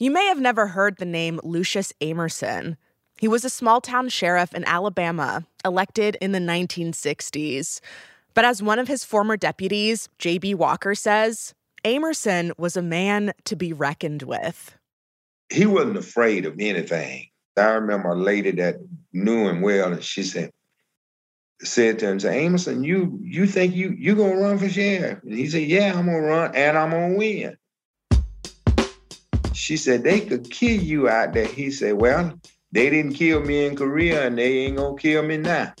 You may have never heard the name Lucius Amerson. He was a small town sheriff in Alabama, elected in the 1960s. But as one of his former deputies, J.B. Walker, says, Amerson was a man to be reckoned with. He wasn't afraid of anything. I remember a lady that knew him well, and she said, said to him, say, Amerson, you you think you you gonna run for sheriff? And he said, Yeah, I'm gonna run and I'm gonna win. She said, They could kill you out there. He said, Well, they didn't kill me in Korea and they ain't gonna kill me now.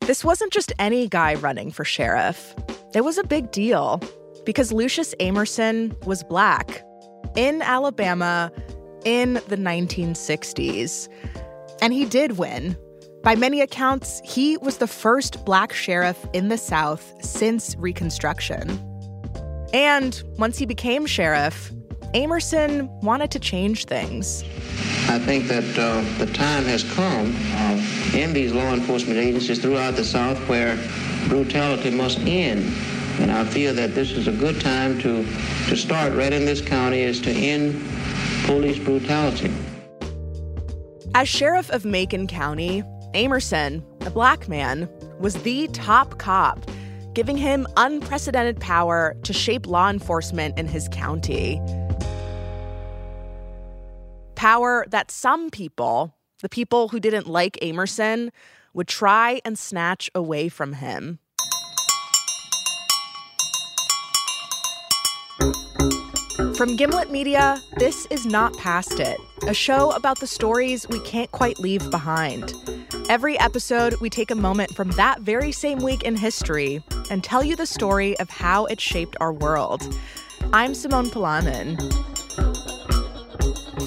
This wasn't just any guy running for sheriff. It was a big deal because Lucius Amerson was black in Alabama in the 1960s. And he did win. By many accounts, he was the first black sheriff in the South since Reconstruction. And once he became sheriff, Amerson wanted to change things. I think that uh, the time has come uh, in these law enforcement agencies throughout the South where brutality must end. And I feel that this is a good time to, to start right in this county is to end police brutality. As sheriff of Macon County, Amerson, a black man, was the top cop, giving him unprecedented power to shape law enforcement in his county. Power that some people, the people who didn't like Amerson, would try and snatch away from him. From Gimlet Media, this is Not Past It, a show about the stories we can't quite leave behind. Every episode, we take a moment from that very same week in history and tell you the story of how it shaped our world. I'm Simone Polanen.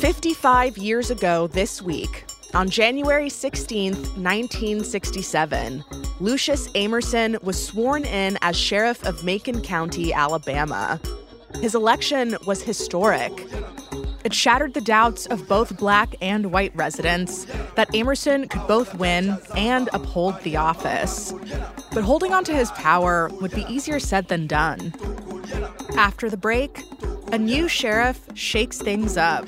55 years ago this week, on January 16, 1967, Lucius Amerson was sworn in as sheriff of Macon County, Alabama. His election was historic. It shattered the doubts of both black and white residents that Amerson could both win and uphold the office. But holding on to his power would be easier said than done. After the break, a new sheriff shakes things up.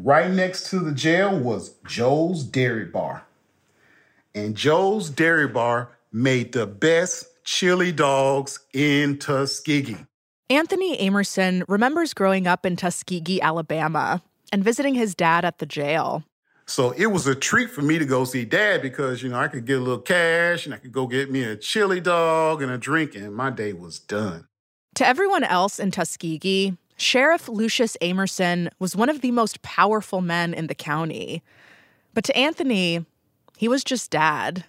Right next to the jail was Joe's Dairy Bar. And Joe's Dairy Bar made the best chili dogs in Tuskegee. Anthony Amerson remembers growing up in Tuskegee, Alabama, and visiting his dad at the jail. So it was a treat for me to go see dad because, you know, I could get a little cash and I could go get me a chili dog and a drink, and my day was done. To everyone else in Tuskegee, Sheriff Lucius Amerson was one of the most powerful men in the county. But to Anthony, he was just dad.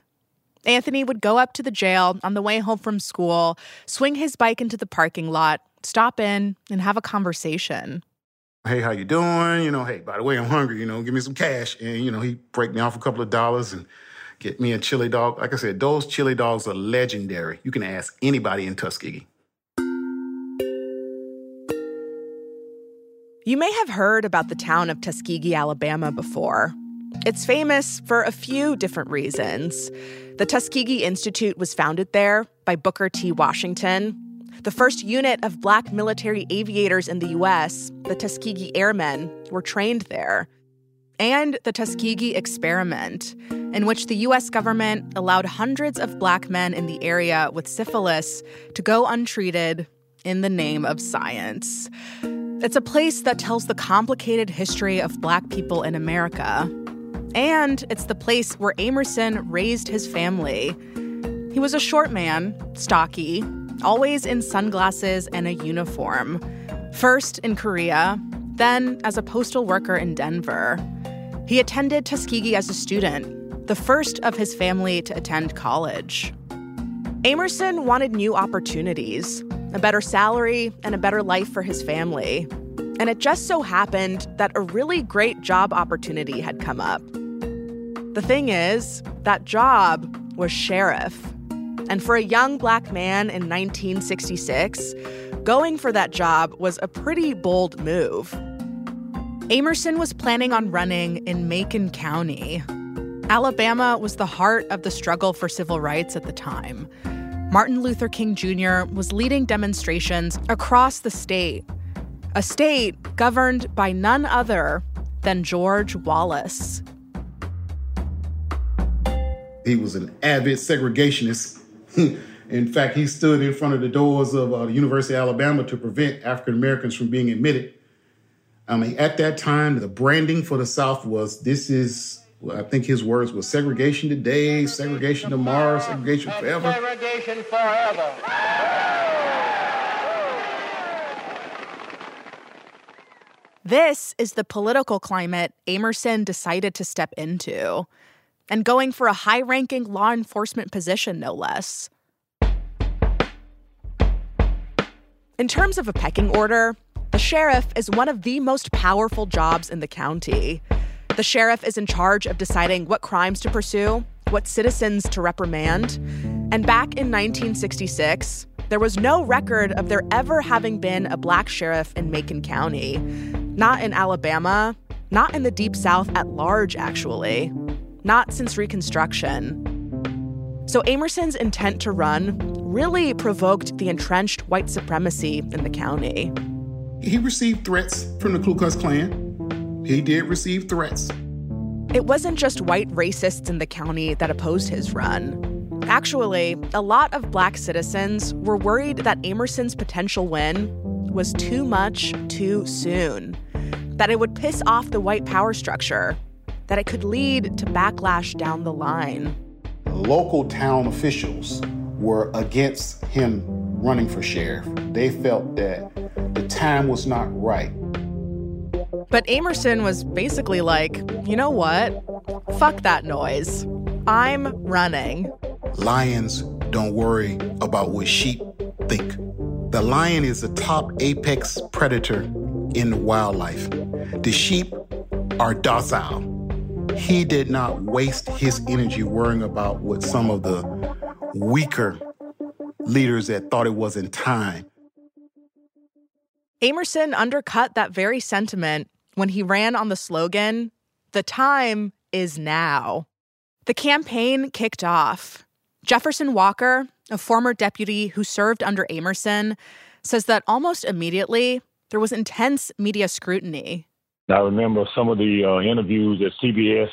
Anthony would go up to the jail on the way home from school, swing his bike into the parking lot, stop in, and have a conversation. Hey, how you doing? You know, hey, by the way, I'm hungry. You know, give me some cash. And, you know, he break me off a couple of dollars and get me a chili dog. Like I said, those chili dogs are legendary. You can ask anybody in Tuskegee. You may have heard about the town of Tuskegee, Alabama before. It's famous for a few different reasons. The Tuskegee Institute was founded there by Booker T. Washington. The first unit of black military aviators in the U.S., the Tuskegee Airmen, were trained there. And the Tuskegee Experiment. in which the US government allowed hundreds of black men in the area with syphilis to go untreated in the name of science. It's a place that tells the complicated history of black people in America. And it's the place where Amerson raised his family. He was a short man, stocky, always in sunglasses and a uniform. First in Korea, then as a postal worker in Denver. He attended Tuskegee as a student, the first of his family to attend college. Amerson wanted new opportunities, a better salary, and a better life for his family. And it just so happened that a really great job opportunity had come up. The thing is, that job was sheriff. And for a young black man in 1966, going for that job was a pretty bold move. Amerson was planning on running in Macon County. Alabama was the heart of the struggle for civil rights at the time. Martin Luther King Jr. was leading demonstrations across the state, a state governed by none other than George Wallace. He was an avid segregationist. in fact, he stood in front of the doors of uh, the University of Alabama to prevent African Americans from being admitted. I mean, at that time, the branding for the South was this is, I think his words were segregation today, segregation tomorrow, segregation forever. Segregation forever. This is the political climate Amerson decided to step into, and going for a high ranking law enforcement position, no less. In terms of a pecking order, the sheriff is one of the most powerful jobs in the county. The sheriff is in charge of deciding what crimes to pursue, what citizens to reprimand. And back in 1966, there was no record of there ever having been a black sheriff in Macon County. Not in Alabama, not in the Deep South at large, actually. Not since Reconstruction. So Amerson's intent to run really provoked the entrenched white supremacy in the county. He received threats from the Ku Klux Klan. He did receive threats. It wasn't just white racists in the county that opposed his run. Actually, a lot of black citizens were worried that Amerson's potential win was too much too soon, that it would piss off the white power structure, that it could lead to backlash down the line. Local town officials were against him running for sheriff. They felt that the time was not right. But Amerson was basically like, you know what? Fuck that noise. I'm running. Lions don't worry about what sheep think. The lion is the top apex predator in wildlife. The sheep are docile. He did not waste his energy worrying about what some of the weaker leaders that thought it wasn't time. Amerson undercut that very sentiment when he ran on the slogan, The time is now. The campaign kicked off. Jefferson Walker, a former deputy who served under Amerson, says that almost immediately there was intense media scrutiny. I remember some of the uh, interviews at CBS,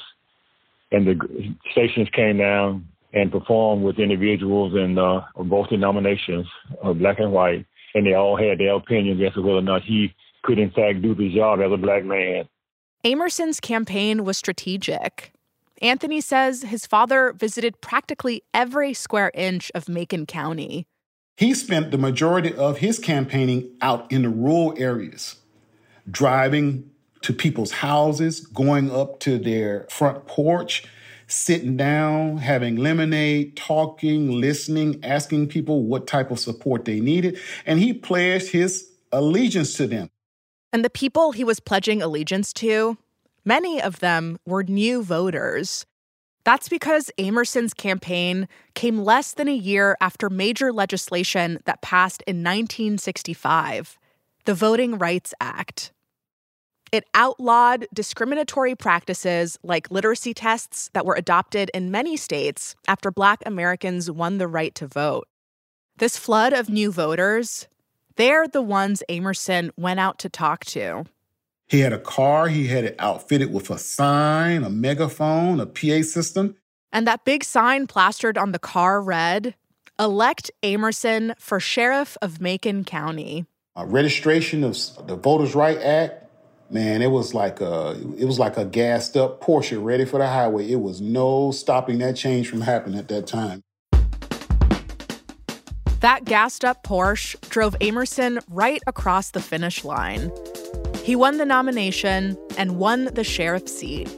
and the stations came down and performed with individuals in uh, both denominations, uh, black and white, and they all had their opinions as to whether or not he could, in fact, do the job as a black man. Amerson's campaign was strategic. Anthony says his father visited practically every square inch of Macon County. He spent the majority of his campaigning out in the rural areas, driving to people's houses, going up to their front porch, sitting down, having lemonade, talking, listening, asking people what type of support they needed. And he pledged his allegiance to them. And the people he was pledging allegiance to, many of them were new voters. That's because Amerson's campaign came less than a year after major legislation that passed in 1965, the Voting Rights Act. It outlawed discriminatory practices like literacy tests that were adopted in many states after Black Americans won the right to vote. This flood of new voters, they're the ones Amerson went out to talk to. He had a car, he had it outfitted with a sign, a megaphone, a PA system. And that big sign plastered on the car read, Elect Amerson for Sheriff of Macon County. Uh, registration of the Voters' Right Act, man, it was like a it was like a gassed up Porsche ready for the highway. It was no stopping that change from happening at that time. That gassed up Porsche drove Amerson right across the finish line. He won the nomination and won the sheriff seat.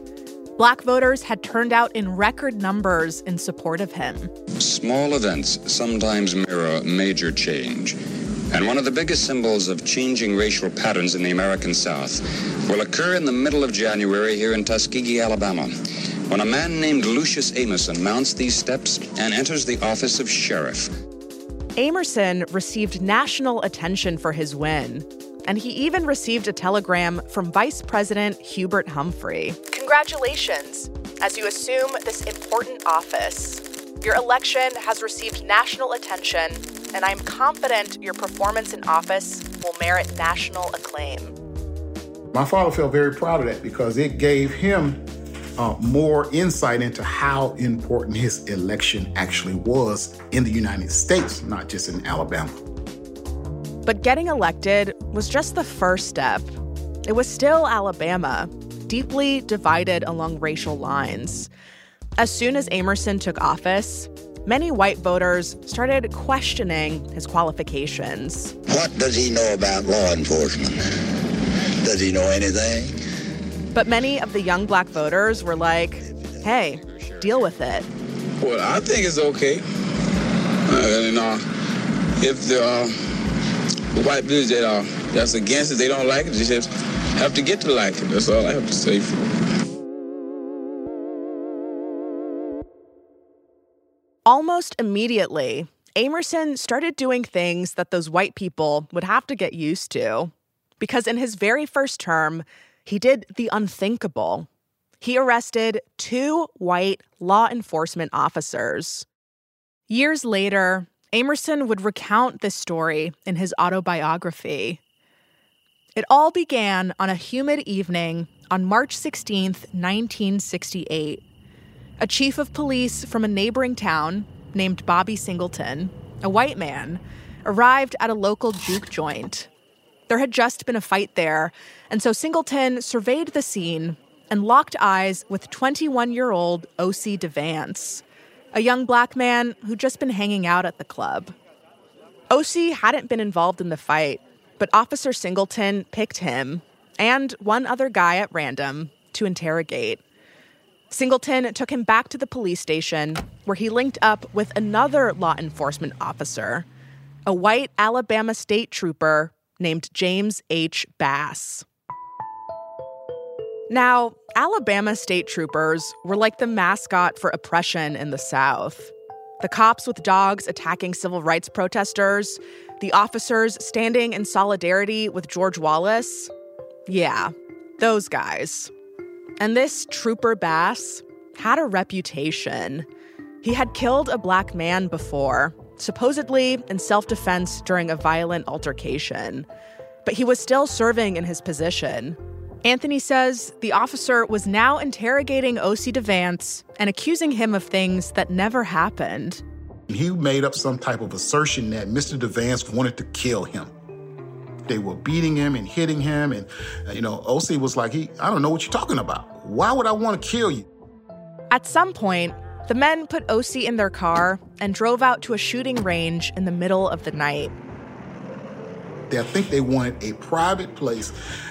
Black voters had turned out in record numbers in support of him. Small events sometimes mirror major change. And one of the biggest symbols of changing racial patterns in the American South will occur in the middle of January here in Tuskegee, Alabama, when a man named Lucius Amerson mounts these steps and enters the office of sheriff. Amerson received national attention for his win, and he even received a telegram from Vice President Hubert Humphrey. Congratulations! As you assume this important office, your election has received national attention, and I'm confident your performance in office will merit national acclaim. My father felt very proud of that because it gave him uh, more insight into how important his election actually was in the United States, not just in Alabama. But getting elected was just the first step. It was still Alabama, deeply divided along racial lines. As soon as Amerson took office, many white voters started questioning his qualifications. What does he know about law enforcement? Does he know anything? But many of the young black voters were like, hey, deal with it. Well, I think it's okay. Uh, and uh, if the, uh, the white village that are that's against it, they don't like it, they just have to get to like it. That's all I have to say for it. Almost immediately, Amerson started doing things that those white people would have to get used to. Because in his very first term, he did the unthinkable. He arrested two white law enforcement officers. Years later, Amerson would recount this story in his autobiography. It all began on a humid evening on March 16, 1968. A chief of police from a neighboring town named Bobby Singleton, a white man, arrived at a local juke joint there had just been a fight there, and so Singleton surveyed the scene and locked eyes with 21 year old O.C. DeVance, a young black man who'd just been hanging out at the club. O.C. hadn't been involved in the fight, but Officer Singleton picked him and one other guy at random to interrogate. Singleton took him back to the police station where he linked up with another law enforcement officer, a white Alabama state trooper named James H. Bass. Now, Alabama state troopers were like the mascot for oppression in the South. The cops with dogs attacking civil rights protesters, the officers standing in solidarity with George Wallace. Yeah, those guys. And this Trooper Bass had a reputation. He had killed a black man before, supposedly in self defense during a violent altercation. But he was still serving in his position. Anthony says the officer was now interrogating O.C. DeVance and accusing him of things that never happened. He made up some type of assertion that Mr. DeVance wanted to kill him. They were beating him and hitting him, and uh, you know, OC was like, "He, I don't know what you're talking about. Why would I want to kill you?" At some point, the men put OC in their car and drove out to a shooting range in the middle of the night. I think they wanted a private place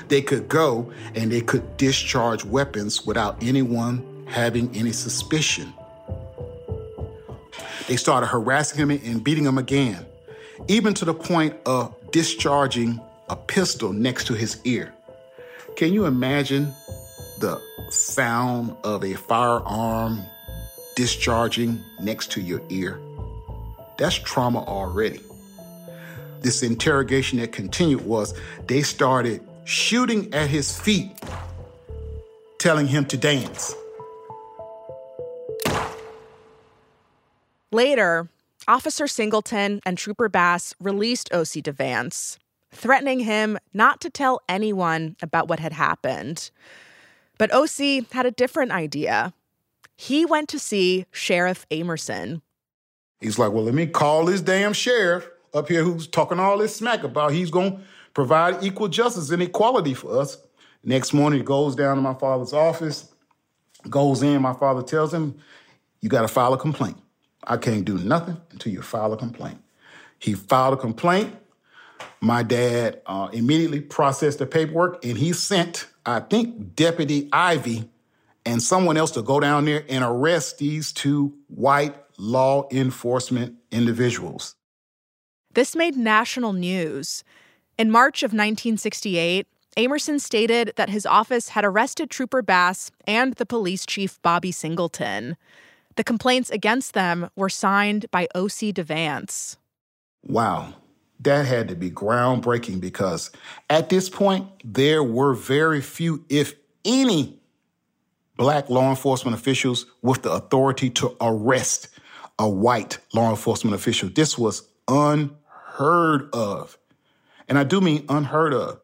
they could go and they could discharge weapons without anyone having any suspicion. They started harassing him and beating him again, even to the point of discharging a pistol next to his ear. Can you imagine the sound of a firearm discharging next to your ear. That's trauma already. This interrogation that continued was they started shooting at his feet, telling him to dance. Later, Officer Singleton and Trooper Bass released O.C. DeVance, threatening him not to tell anyone about what had happened. But O.C. had a different idea he went to see Sheriff Amerson. He's like, well, let me call this damn sheriff up here who's talking all this smack about he's going to provide equal justice and equality for us. Next morning, he goes down to my father's office, goes in. My father tells him, you got to file a complaint. I can't do nothing until you file a complaint. He filed a complaint. My dad uh, immediately processed the paperwork and he sent, I think, Deputy Ivy and someone else to go down there and arrest these two white law enforcement individuals. This made national news. In March of 1968, Amerson stated that his office had arrested Trooper Bass and the police chief Bobby Singleton. The complaints against them were signed by O.C. DeVance. Wow. That had to be groundbreaking because at this point, there were very few, if any, black law enforcement officials with the authority to arrest a white law enforcement official. This was unheard of. And I do mean unheard of.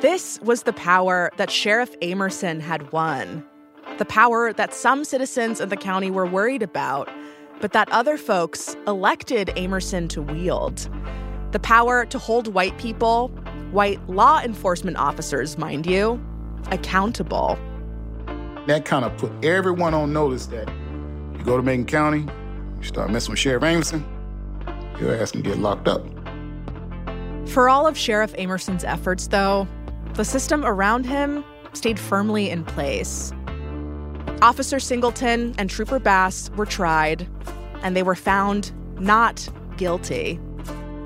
This was the power that Sheriff Amerson had won. The power that some citizens of the county were worried about, but that other folks elected Amerson to wield. The power to hold white people, white law enforcement officers, mind you, accountable. That kind of put everyone on notice that you go to Macon County, you start messing with Sheriff Amerson, your ass can get locked up. For all of Sheriff Amerson's efforts, though, the system around him stayed firmly in place. Officer Singleton and Trooper Bass were tried, and they were found not guilty.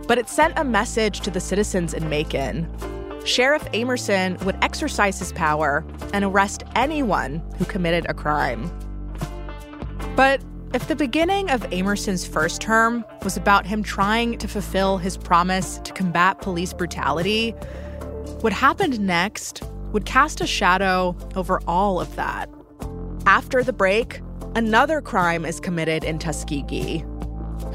But it sent a message to the citizens in Macon. Sheriff Amerson would exercise his power and arrest anyone who committed a crime. But if the beginning of Amerson's first term was about him trying to fulfill his promise to combat police brutality, what happened next would cast a shadow over all of that. After the break, another crime is committed in Tuskegee.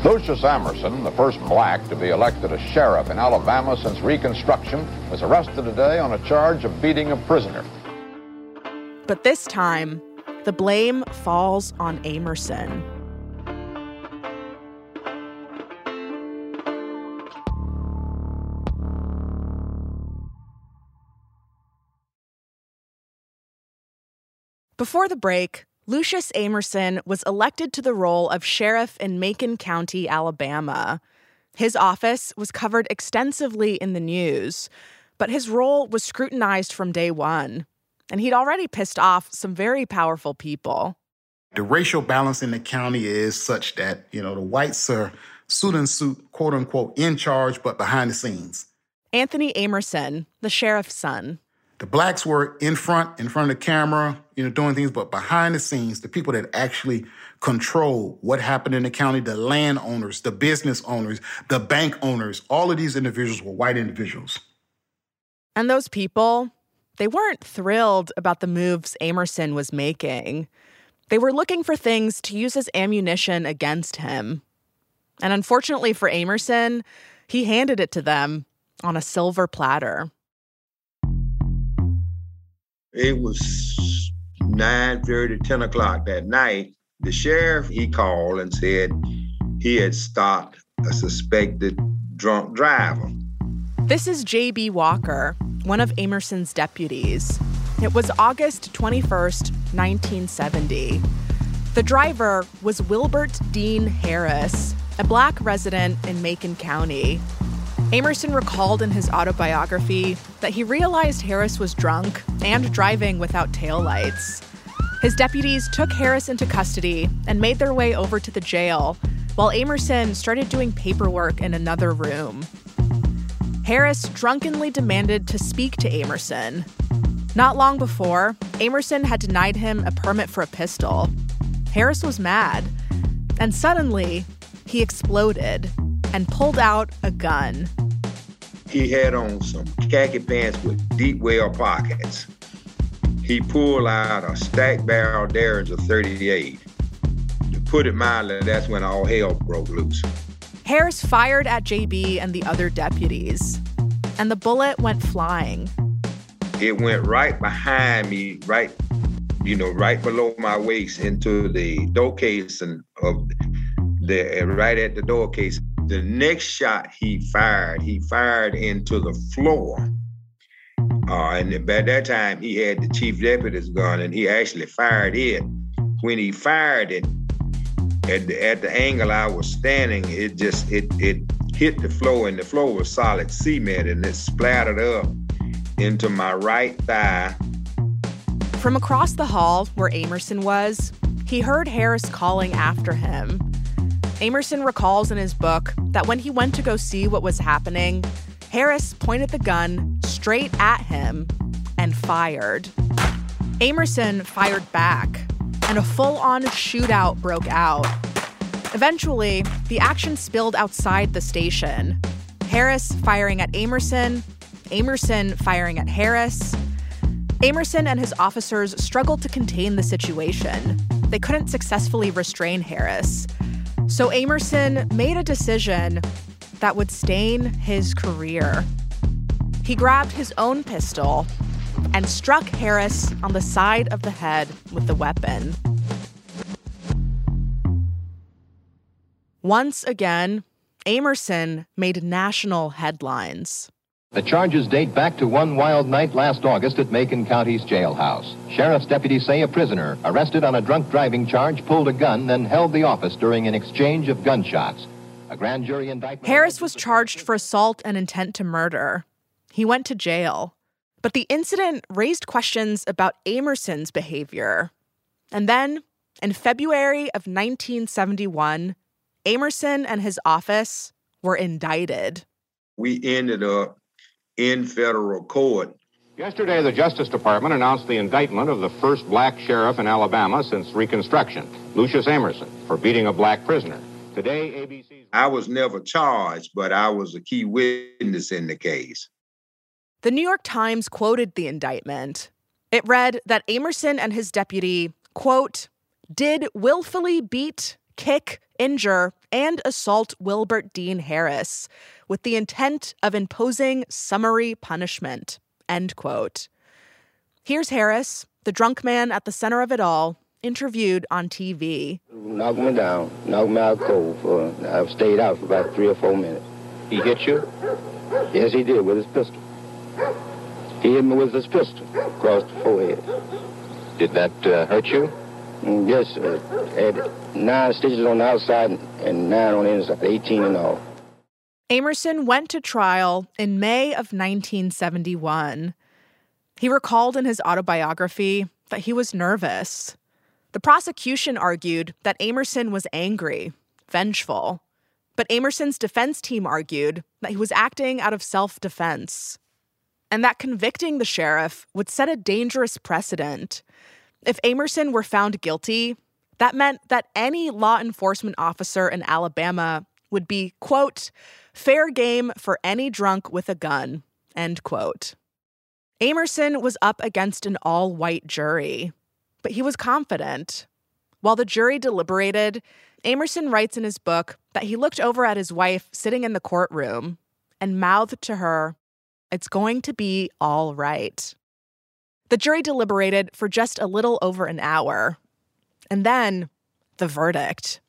Lucius Amerson, the first black to be elected a sheriff in Alabama since Reconstruction, was arrested today on a charge of beating a prisoner. But this time, the blame falls on Amerson. Before the break, Lucius Amerson was elected to the role of sheriff in Macon County, Alabama. His office was covered extensively in the news, but his role was scrutinized from day one, and he'd already pissed off some very powerful people. The racial balance in the county is such that, you know, the whites are suit and suit, quote unquote, in charge, but behind the scenes. Anthony Amerson, the sheriff's son, the blacks were in front, in front of the camera, you know, doing things, but behind the scenes, the people that actually control what happened in the county, the landowners, the business owners, the bank owners, all of these individuals were white individuals. And those people, they weren't thrilled about the moves Amerson was making. They were looking for things to use as ammunition against him. And unfortunately for Amerson, he handed it to them on a silver platter. It was 9 30, 10 o'clock that night. The sheriff, he called and said he had stopped a suspected drunk driver. This is J.B. Walker, one of Amerson's deputies. It was August 21st, 1970. The driver was Wilbert Dean Harris, a black resident in Macon County. Amerson recalled in his autobiography that he realized Harris was drunk and driving without taillights. His deputies took Harris into custody and made their way over to the jail, while Amerson started doing paperwork in another room. Harris drunkenly demanded to speak to Amerson. Not long before, Amerson had denied him a permit for a pistol. Harris was mad, and suddenly, he exploded and pulled out a gun. He had on some khaki pants with deep well pockets. He pulled out a stack barrel Derringer 38. To put it mildly, that's when all hell broke loose. Harris fired at JB and the other deputies, and the bullet went flying. it went right behind me, right, you know, right below my waist into the door case and of the right at the door case. The next shot he fired, he fired into the floor. Uh, and by that time, he had the chief deputy's gun, and he actually fired it. When he fired it, at the, at the angle I was standing, it just it it hit the floor, and the floor was solid cement, and it splattered up into my right thigh. From across the hall where Amerson was, he heard Harris calling after him. Amerson recalls in his book that when he went to go see what was happening, Harris pointed the gun straight at him and fired. Amerson fired back, and a full on shootout broke out. Eventually, the action spilled outside the station. Harris firing at Amerson, Amerson firing at Harris. Amerson and his officers struggled to contain the situation. They couldn't successfully restrain Harris. So Amerson made a decision that would stain his career. He grabbed his own pistol and struck Harris on the side of the head with the weapon. Once again, Amerson made national headlines. The charges date back to one wild night last August at Macon County's jailhouse. Sheriff's deputies say a prisoner, arrested on a drunk driving charge, pulled a gun, then held the office during an exchange of gunshots. A grand jury indictment. Harris was charged for assault and intent to murder. He went to jail. But the incident raised questions about Amerson's behavior. And then, in February of 1971, Amerson and his office were indicted. We ended up in federal court. Yesterday, the Justice Department announced the indictment of the first black sheriff in Alabama since Reconstruction, Lucius Amerson, for beating a black prisoner. Today, ABC's. I was never charged, but I was a key witness in the case. The New York Times quoted the indictment. It read that Amerson and his deputy, quote, did willfully beat, kick, injure, and assault Wilbert Dean Harris with the intent of imposing summary punishment, end quote. Here's Harris, the drunk man at the center of it all, interviewed on TV. Knocked me down, knocked me out cold. For, I stayed out for about three or four minutes. He hit you? Yes, he did with his pistol. He hit me with his pistol across the forehead. Did that uh, hurt you? Mm, yes. Had nine stitches on the outside and nine on the inside, 18 in all. Amerson went to trial in May of 1971. He recalled in his autobiography that he was nervous. The prosecution argued that Amerson was angry, vengeful. But Amerson's defense team argued that he was acting out of self defense and that convicting the sheriff would set a dangerous precedent. If Amerson were found guilty, that meant that any law enforcement officer in Alabama would be, quote, fair game for any drunk with a gun, end quote. Amerson was up against an all white jury, but he was confident. While the jury deliberated, Amerson writes in his book that he looked over at his wife sitting in the courtroom and mouthed to her, It's going to be all right. The jury deliberated for just a little over an hour. And then the verdict.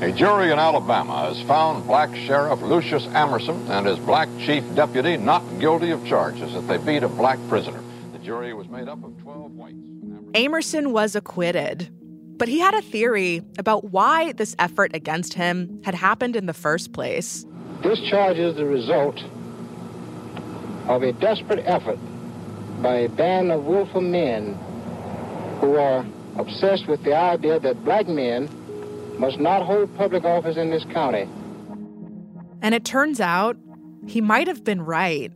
A jury in Alabama has found black Sheriff Lucius Amerson and his black chief deputy not guilty of charges that they beat a black prisoner. The jury was made up of 12 whites. Amerson was acquitted, but he had a theory about why this effort against him had happened in the first place. This charge is the result of a desperate effort by a band of willful men who are obsessed with the idea that black men must not hold public office in this county. And it turns out he might have been right.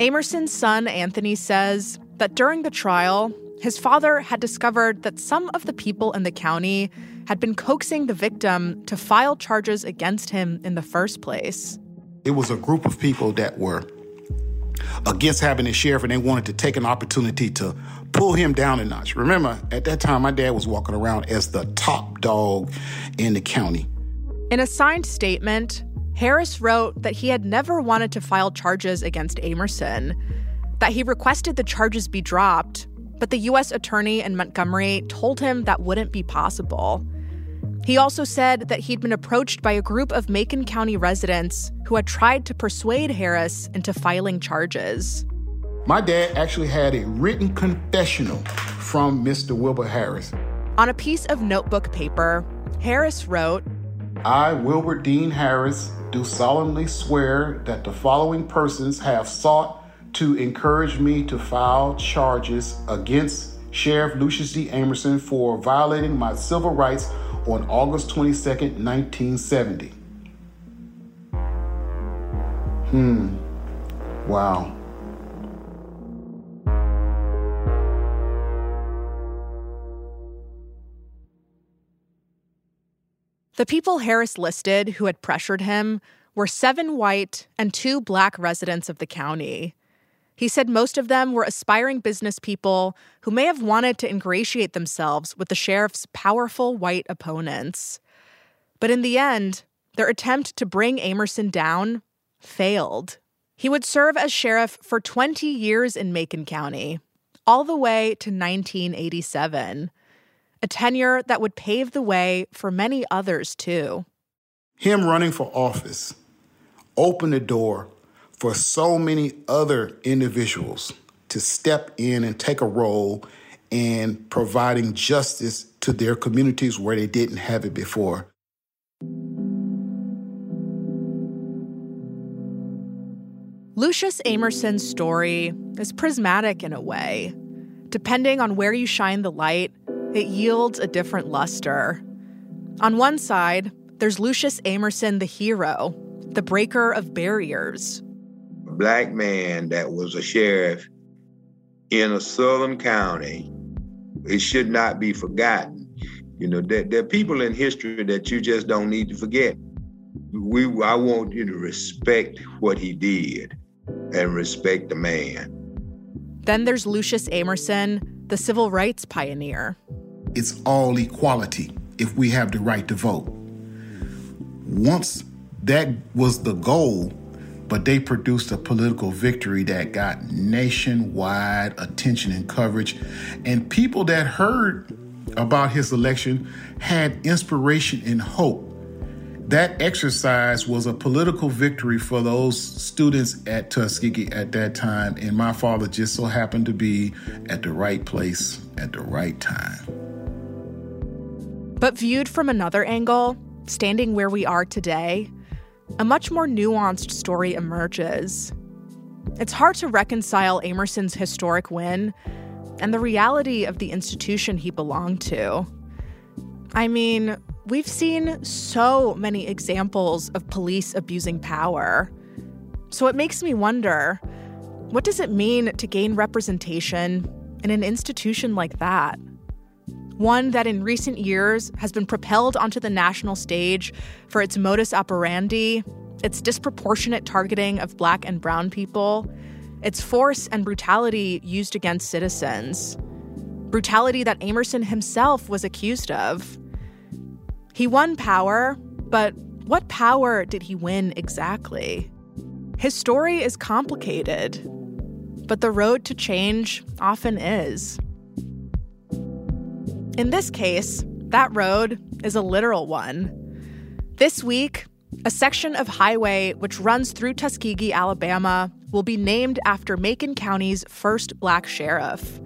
Amerson's son, Anthony, says that during the trial, his father had discovered that some of the people in the county had been coaxing the victim to file charges against him in the first place. It was a group of people that were against having a sheriff and they wanted to take an opportunity to pull him down a notch. Remember, at that time, my dad was walking around as the top dog in the county. In a signed statement, Harris wrote that he had never wanted to file charges against Amerson. that he requested the charges be dropped, but the U.S. attorney in Montgomery told him that wouldn't be possible. He also said that he'd been approached by a group of Macon County residents who had tried to persuade Harris into filing charges. My dad actually had a written confessional from Mr. Wilbur Harris. On a piece of notebook paper, Harris wrote I, Wilbur Dean Harris, do solemnly swear that the following persons have sought to encourage me to file charges against Sheriff Lucius D. Amerson for violating my civil rights on August 22, 1970. Hmm. Wow. The people Harris listed who had pressured him were seven white and two black residents of the county. He said most of them were aspiring business people who may have wanted to ingratiate themselves with the sheriff's powerful white opponents. But in the end, their attempt to bring Amerson down failed. He would serve as sheriff for 20 years in Macon County, all the way to 1987, a tenure that would pave the way for many others too. Him running for office opened the door for so many other individuals to step in and take a role in providing justice to their communities where they didn't have it before. Lucius Amerson's story is prismatic in a way. Depending on where you shine the light, it yields a different luster. On one side, there's Lucius Amerson, the hero, the breaker of barriers, black man that was a sheriff in a southern county, it should not be forgotten. You know, there, there are people in history that you just don't need to forget. We, I want you to respect what he did and respect the man. Then there's Lucius Amerson, the civil rights pioneer. It's all equality if we have the right to vote. Once that was the goal, but they produced a political victory that got nationwide attention and coverage. And people that heard about his election had inspiration and hope. That exercise was a political victory for those students at Tuskegee at that time, and my father just so happened to be at the right place at the right time. But viewed from another angle, standing where we are today, a much more nuanced story emerges. It's hard to reconcile Amerson's historic win and the reality of the institution he belonged to. I mean, we've seen so many examples of police abusing power. So it makes me wonder what does it mean to gain representation in an institution like that? One that in recent years has been propelled onto the national stage for its modus operandi, its disproportionate targeting of black and brown people, its force and brutality used against citizens, brutality that Amerson himself was accused of. He won power, but what power did he win exactly? His story is complicated, but the road to change often is. In this case, that road is a literal one. This week, a section of highway which runs through Tuskegee, Alabama, will be named after Macon County's first black sheriff.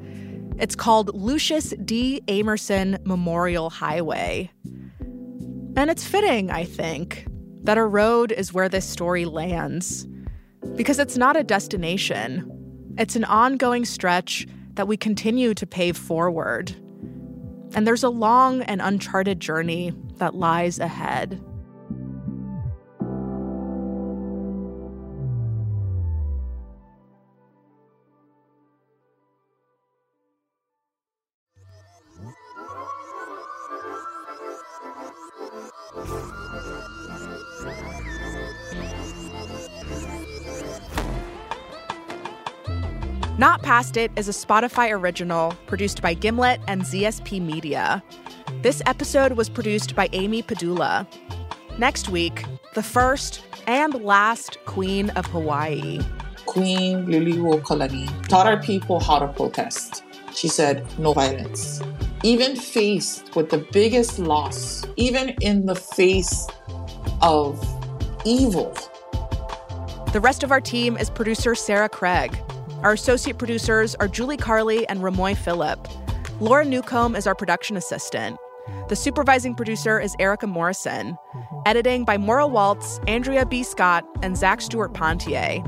It's called Lucius D. Amerson Memorial Highway. And it's fitting, I think, that a road is where this story lands. Because it's not a destination, it's an ongoing stretch that we continue to pave forward. And there's a long and uncharted journey that lies ahead. Past It is a Spotify original produced by Gimlet and ZSP Media. This episode was produced by Amy Padula. Next week, the first and last Queen of Hawaii. Queen Liliuokalani taught our people how to protest. She said, no violence. Even faced with the biggest loss, even in the face of evil. The rest of our team is producer Sarah Craig. Our associate producers are Julie Carley and Ramoy Phillip. Laura Newcomb is our production assistant. The supervising producer is Erica Morrison. Editing by Maura Walz, Andrea B. Scott, and Zach Stewart Pontier.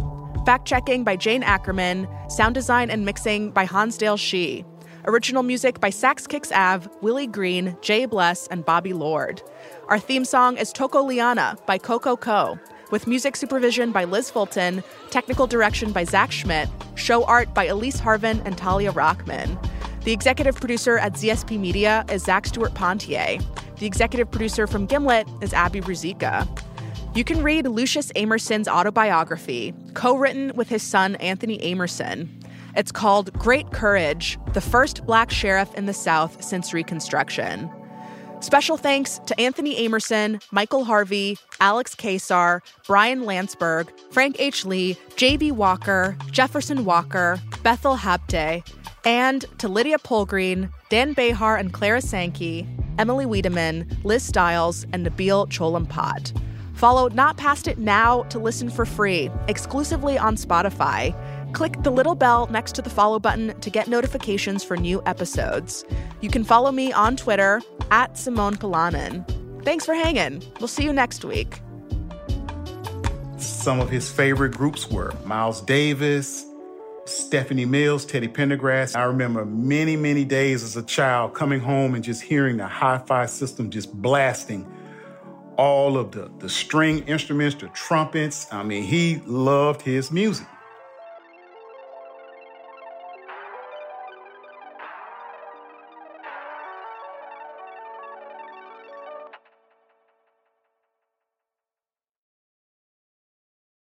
Fact checking by Jane Ackerman. Sound design and mixing by Hansdale Hsu. Original music by Sax Kicks Av, Willie Green, Jay Bless, and Bobby Lord. Our theme song is Toko Liana by Coco Co with music supervision by Liz Fulton, technical direction by Zach Schmidt, show art by Elise Harvin and Talia Rockman. The executive producer at ZSP Media is Zach Stewart Pontier. The executive producer from Gimlet is Abbie Ruzicka. You can read Lucius Amerson's autobiography, co written with his son Anthony Amerson. It's called Great Courage The First Black Sheriff in the South Since Reconstruction. Special thanks to Anthony Amerson, Michael Harvey, Alex Kesar, Brian Landsberg, Frank H. Lee, J.B. Walker, Jefferson Walker, Bethel Habte, and to Lydia Polgreen, Dan Behar and Clara Sankey, Emily Wiedemann, Liz Stiles, and Nabil Cholampot. Follow Not Past It Now to listen for free, exclusively on Spotify. Click the little bell next to the follow button to get notifications for new episodes. You can follow me on Twitter at Simone Polanen. Thanks for hanging. We'll see you next week. Some of his favorite groups were Miles Davis, Stephanie Mills, Teddy Pendergrass. I remember many, many days as a child coming home and just hearing the hi-fi system just blasting all of the, the string instruments, the trumpets. I mean, he loved his music.